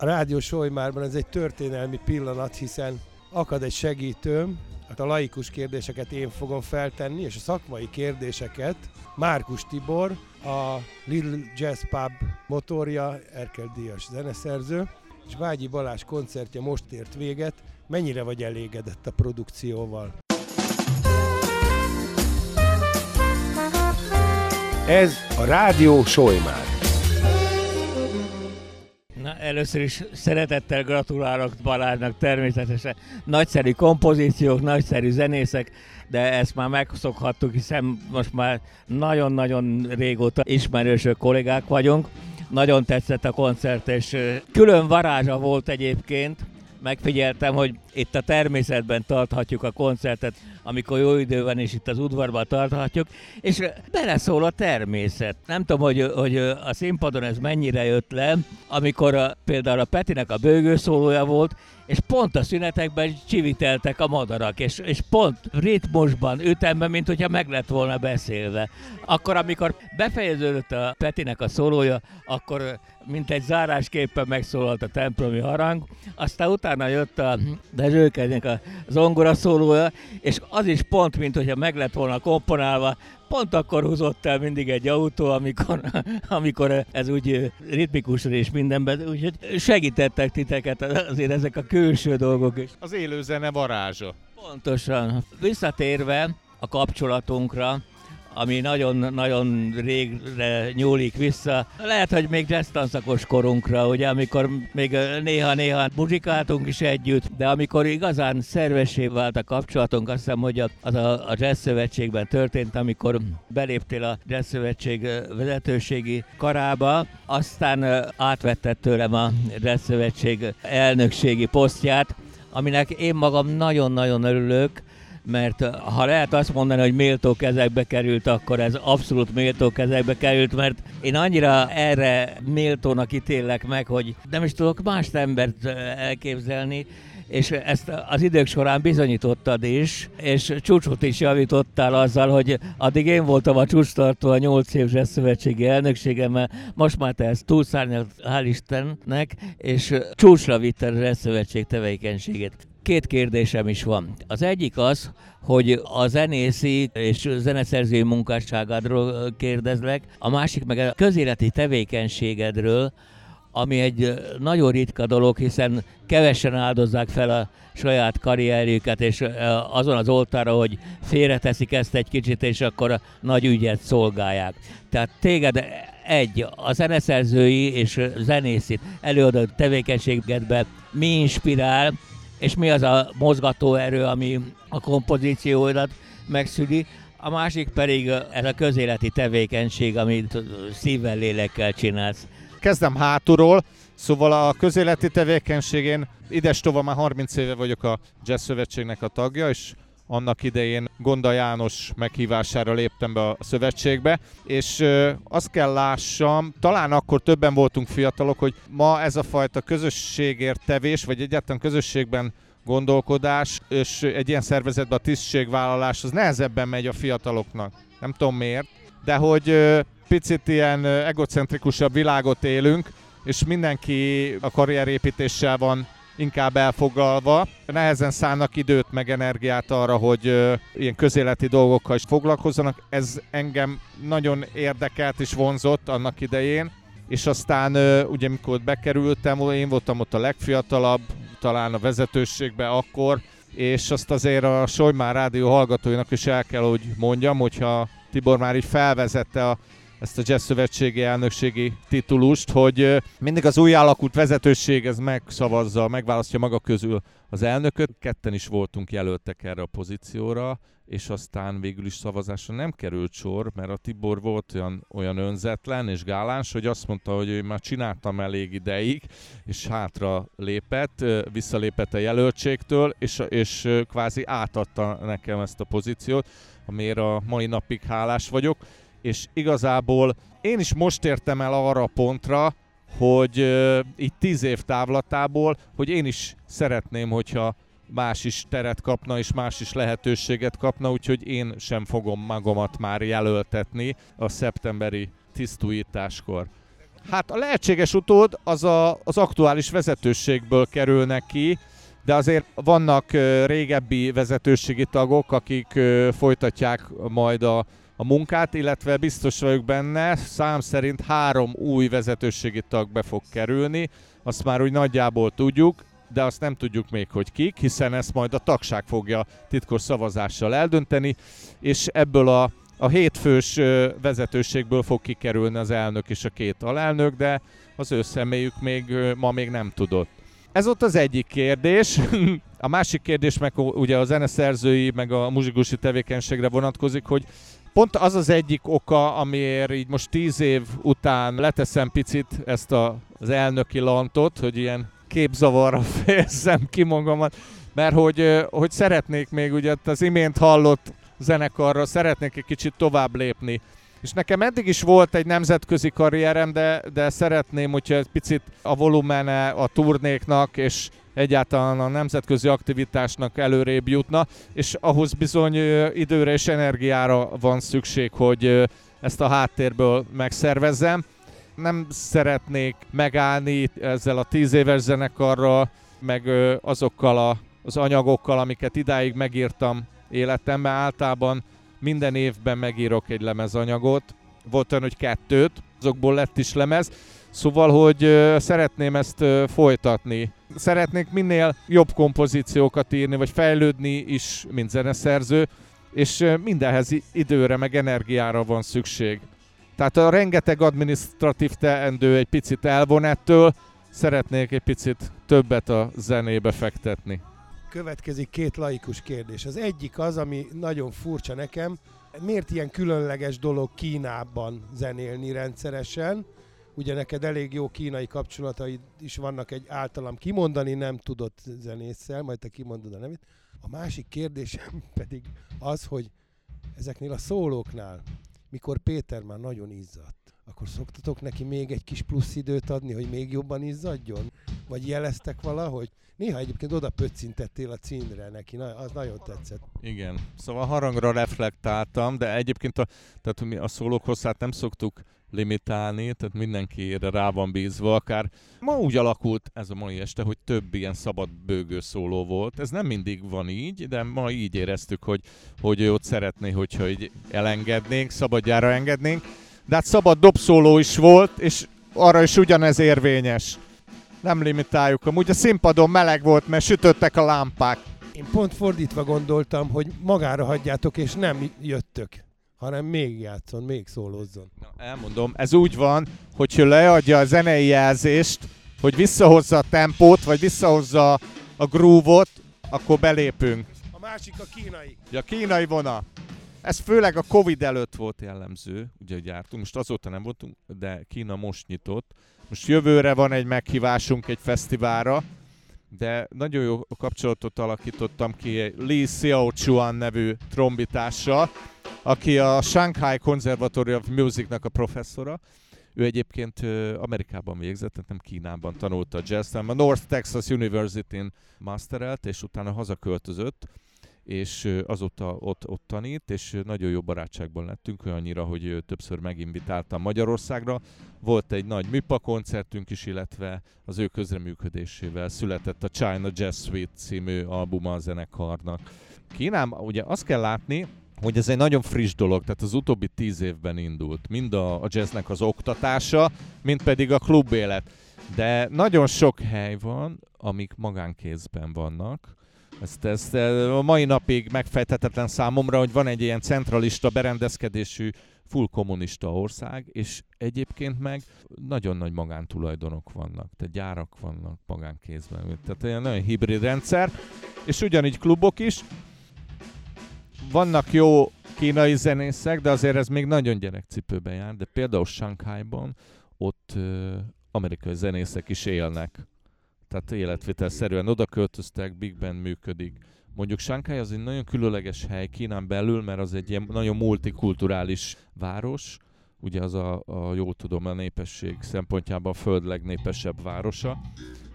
A Rádió Solymárban ez egy történelmi pillanat, hiszen akad egy segítőm, hát a laikus kérdéseket én fogom feltenni, és a szakmai kérdéseket Márkus Tibor, a Little Jazz Pub motorja, Erkel Díjas zeneszerző, és Vágyi Balázs koncertje most ért véget. Mennyire vagy elégedett a produkcióval? Ez a Rádió Solymár. Először is szeretettel gratulálok Balázsnak természetesen. Nagyszerű kompozíciók, nagyszerű zenészek, de ezt már megszokhattuk, hiszen most már nagyon-nagyon régóta ismerősök kollégák vagyunk. Nagyon tetszett a koncert, és külön varázsa volt egyébként. Megfigyeltem, hogy itt a természetben tarthatjuk a koncertet, amikor jó idő van, és itt az udvarban tarthatjuk, és beleszól a természet. Nem tudom, hogy, hogy a színpadon ez mennyire jött le, amikor a, például a Petinek a bőgőszólója volt, és pont a szünetekben csiviteltek a madarak, és, és pont ritmusban, ütemben, mint hogyha meg lett volna beszélve. Akkor, amikor befejeződött a Petinek a szólója, akkor mint egy zárásképpen megszólalt a templomi harang, aztán utána jött a Dezsőkednek a zongora szólója, és az is pont, mint hogyha meg lett volna komponálva, pont akkor húzott el mindig egy autó, amikor, amikor ez úgy ritmikus és mindenben, úgyhogy segítettek titeket azért ezek a külső dolgok is. Az élőzene varázsa. Pontosan. Visszatérve a kapcsolatunkra, ami nagyon-nagyon régre nyúlik vissza. Lehet, hogy még jazz tanszakos korunkra, ugye, amikor még néha-néha muzsikáltunk is együtt, de amikor igazán szervessé vált a kapcsolatunk, azt hiszem, hogy az a, a Jazz Szövetségben történt, amikor beléptél a Jazz Szövetség vezetőségi karába, aztán átvetted tőlem a Jazz Szövetség elnökségi posztját, aminek én magam nagyon-nagyon örülök, mert eh, ha lehet azt mondani, hogy méltó kezekbe került, akkor ez abszolút méltó kezekbe került, mert én annyira erre méltónak ítélek meg, hogy nem is tudok más embert eh, elképzelni, és ezt az idők során bizonyítottad is, és csúcsot is javítottál azzal, hogy addig én voltam a csúcstartó a 8 év szövetségi elnökségemmel, most már te ezt túlszárnyalt, hál' Istennek, és csúcsra vitted a szövetség tevékenységét két kérdésem is van. Az egyik az, hogy a zenészi és zeneszerzői munkásságádról kérdezlek, a másik meg a közéleti tevékenységedről, ami egy nagyon ritka dolog, hiszen kevesen áldozzák fel a saját karrierjüket, és azon az oltára, hogy félreteszik ezt egy kicsit, és akkor a nagy ügyet szolgálják. Tehát téged egy, a zeneszerzői és zenészi előadó tevékenységedben mi inspirál, és mi az a mozgatóerő, ami a kompozícióidat megszüli, a másik pedig ez a közéleti tevékenység, amit szívvel, lélekkel csinálsz. Kezdem hátulról, szóval a közéleti tevékenységén ides már 30 éve vagyok a Jazz Szövetségnek a tagja, és annak idején Gonda János meghívására léptem be a szövetségbe, és azt kell lássam, talán akkor többen voltunk fiatalok, hogy ma ez a fajta közösségért tevés, vagy egyáltalán közösségben gondolkodás, és egy ilyen szervezetben a tisztségvállalás az nehezebben megy a fiataloknak. Nem tudom miért, de hogy picit ilyen egocentrikusabb világot élünk, és mindenki a karrierépítéssel van inkább elfoglalva. Nehezen szállnak időt meg energiát arra, hogy ilyen közéleti dolgokkal is foglalkozzanak. Ez engem nagyon érdekelt és vonzott annak idején. És aztán ugye mikor bekerültem, én voltam ott a legfiatalabb, talán a vezetőségbe akkor, és azt azért a Solymár Rádió hallgatóinak is el kell, hogy mondjam, hogyha Tibor már így felvezette a ezt a Jazz Szövetségi elnökségi titulust, hogy mindig az új alakult vezetőség ez megszavazza, megválasztja maga közül az elnököt. Ketten is voltunk jelöltek erre a pozícióra, és aztán végül is szavazásra nem került sor, mert a Tibor volt olyan, olyan önzetlen és gáláns, hogy azt mondta, hogy ő már csináltam elég ideig, és hátra lépett, visszalépett a jelöltségtől, és, és kvázi átadta nekem ezt a pozíciót, amiért a mai napig hálás vagyok és igazából én is most értem el arra a pontra, hogy uh, itt tíz év távlatából, hogy én is szeretném, hogyha más is teret kapna, és más is lehetőséget kapna, úgyhogy én sem fogom magamat már jelöltetni a szeptemberi tisztújításkor. Hát a lehetséges utód az a, az aktuális vezetőségből kerülnek ki, de azért vannak régebbi vezetőségi tagok, akik folytatják majd a, a munkát, illetve biztos vagyok benne, szám szerint három új vezetőségi tag be fog kerülni, azt már úgy nagyjából tudjuk, de azt nem tudjuk még, hogy kik, hiszen ezt majd a tagság fogja titkos szavazással eldönteni, és ebből a, a hétfős vezetőségből fog kikerülni az elnök és a két alelnök, de az ő személyük még ma még nem tudott. Ez ott az egyik kérdés. A másik kérdés meg ugye a zeneszerzői, meg a muzsikusi tevékenységre vonatkozik, hogy pont az az egyik oka, amiért így most tíz év után leteszem picit ezt a, az elnöki lantot, hogy ilyen képzavarra fejezzem ki magamat, mert hogy, hogy szeretnék még ugye az imént hallott zenekarra, szeretnék egy kicsit tovább lépni. És nekem eddig is volt egy nemzetközi karrierem, de, de szeretném, hogyha egy picit a volumene a turnéknak és egyáltalán a nemzetközi aktivitásnak előrébb jutna, és ahhoz bizony időre és energiára van szükség, hogy ezt a háttérből megszervezzem. Nem szeretnék megállni ezzel a tíz éves zenekarral, meg azokkal a, az anyagokkal, amiket idáig megírtam életemben. Általában minden évben megírok egy lemezanyagot, volt olyan, hogy kettőt, azokból lett is lemez, Szóval, hogy szeretném ezt folytatni. Szeretnék minél jobb kompozíciókat írni, vagy fejlődni is, mint zeneszerző, és mindenhez időre, meg energiára van szükség. Tehát a rengeteg administratív teendő egy picit elvon ettől, szeretnék egy picit többet a zenébe fektetni. Következik két laikus kérdés. Az egyik az, ami nagyon furcsa nekem, miért ilyen különleges dolog Kínában zenélni rendszeresen, ugye neked elég jó kínai kapcsolataid is vannak egy általam kimondani nem tudott zenésszel, majd te kimondod a nevét. A másik kérdésem pedig az, hogy ezeknél a szólóknál, mikor Péter már nagyon izzadt, akkor szoktatok neki még egy kis plusz időt adni, hogy még jobban izzadjon? Vagy jeleztek valahogy? Néha egyébként oda pöccintettél a címre neki, na, az nagyon tetszett. Igen, szóval harangra reflektáltam, de egyébként a, tehát mi a szólók hosszát nem szoktuk limitálni, tehát mindenkire rá van bízva, akár ma úgy alakult ez a mai este, hogy több ilyen szabad bőgő szóló volt. Ez nem mindig van így, de ma így éreztük, hogy, hogy ő ott szeretné, hogyha így elengednénk, szabadjára engednénk. De hát szabad dobszóló is volt, és arra is ugyanez érvényes. Nem limitáljuk. Amúgy a színpadon meleg volt, mert sütöttek a lámpák. Én pont fordítva gondoltam, hogy magára hagyjátok, és nem jöttök hanem még játszon, még szólózzon. Na, elmondom, ez úgy van, hogy ő leadja a zenei jelzést, hogy visszahozza a tempót, vagy visszahozza a groove-ot, akkor belépünk. A másik a kínai. A kínai vona. Ez főleg a Covid előtt volt jellemző, ugye gyártunk, most azóta nem voltunk, de Kína most nyitott. Most jövőre van egy meghívásunk egy fesztiválra, de nagyon jó kapcsolatot alakítottam ki Li Xiaochuan nevű trombitással, aki a Shanghai Conservatory of Musicnak a professzora. Ő egyébként Amerikában végzett, tehát nem Kínában tanulta a jazz, hanem a North Texas University-n masterelt, és utána hazaköltözött, és azóta ott, ott tanít, és nagyon jó barátságban lettünk, olyannyira, hogy többször meginvitáltam Magyarországra. Volt egy nagy MIPA koncertünk is, illetve az ő közreműködésével született a China Jazz Suite című albuma a zenekarnak. Kínám, ugye azt kell látni, hogy ez egy nagyon friss dolog, tehát az utóbbi tíz évben indult. Mind a, a jazznek az oktatása, mind pedig a klubélet. De nagyon sok hely van, amik magánkézben vannak. Ezt, ezt a mai napig megfejthetetlen számomra, hogy van egy ilyen centralista berendezkedésű full kommunista ország, és egyébként meg nagyon nagy magántulajdonok vannak, tehát gyárak vannak magánkézben. Tehát egy nagyon hibrid rendszer, és ugyanígy klubok is, vannak jó kínai zenészek, de azért ez még nagyon gyerekcipőben jár, de például Shanghai-ban ott ö, amerikai zenészek is élnek. Tehát életvitelszerűen oda költöztek, Big Band működik. Mondjuk Shanghai az egy nagyon különleges hely Kínán belül, mert az egy ilyen nagyon multikulturális város, ugye az a, a jól tudom, a népesség szempontjában a föld legnépesebb városa.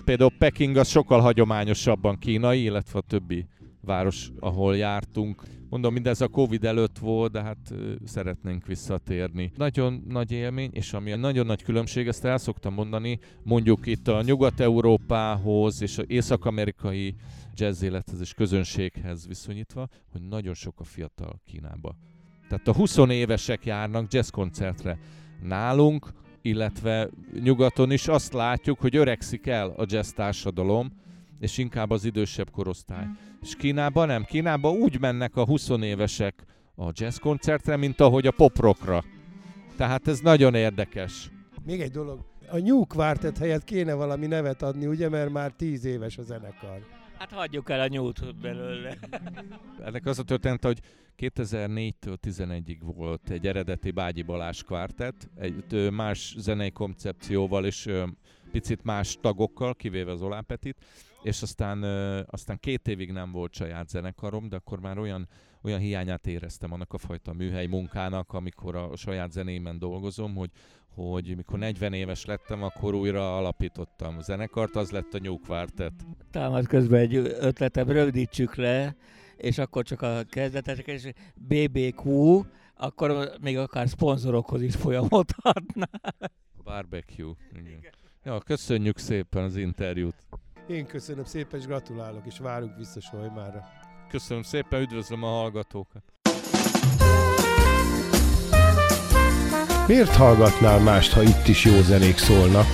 Például Peking az sokkal hagyományosabban kínai, illetve a többi város, ahol jártunk. Mondom, mindez a Covid előtt volt, de hát szeretnénk visszatérni. Nagyon nagy élmény, és ami a nagyon nagy különbség, ezt el szoktam mondani, mondjuk itt a Nyugat-Európához és az észak-amerikai jazz élethez és közönséghez viszonyítva, hogy nagyon sok a fiatal Kínába. Tehát a 20 évesek járnak jazz koncertre. Nálunk, illetve nyugaton is azt látjuk, hogy öregszik el a jazz társadalom, és inkább az idősebb korosztály. És Kínában nem. Kínában úgy mennek a 20 évesek a jazz koncertre, mint ahogy a poprokra. Tehát ez nagyon érdekes. Még egy dolog. A New Quartet helyett kéne valami nevet adni, ugye, mert már 10 éves a zenekar. Hát hagyjuk el a nyújt belőle. Ennek az a történet, hogy 2004-től 11-ig volt egy eredeti Bágyi Balázs kvártett, egy más zenei koncepcióval és picit más tagokkal, kivéve az Olápetit, és aztán, aztán két évig nem volt saját zenekarom, de akkor már olyan, olyan hiányát éreztem annak a fajta műhely munkának, amikor a saját zenémen dolgozom, hogy, hogy mikor 40 éves lettem, akkor újra alapítottam a zenekart, az lett a New Quartet. Támad közben egy ötletem, rövidítsük le, és akkor csak a kezdetesek, és BBQ, akkor még akár szponzorokhoz is folyamodhatna. Barbecue. Igen. Ja, köszönjük szépen az interjút. Én köszönöm szépen, és gratulálok, és várunk vissza Solymára. Köszönöm szépen, üdvözlöm a hallgatókat. Miért hallgatnál mást, ha itt is jó zenék szólnak?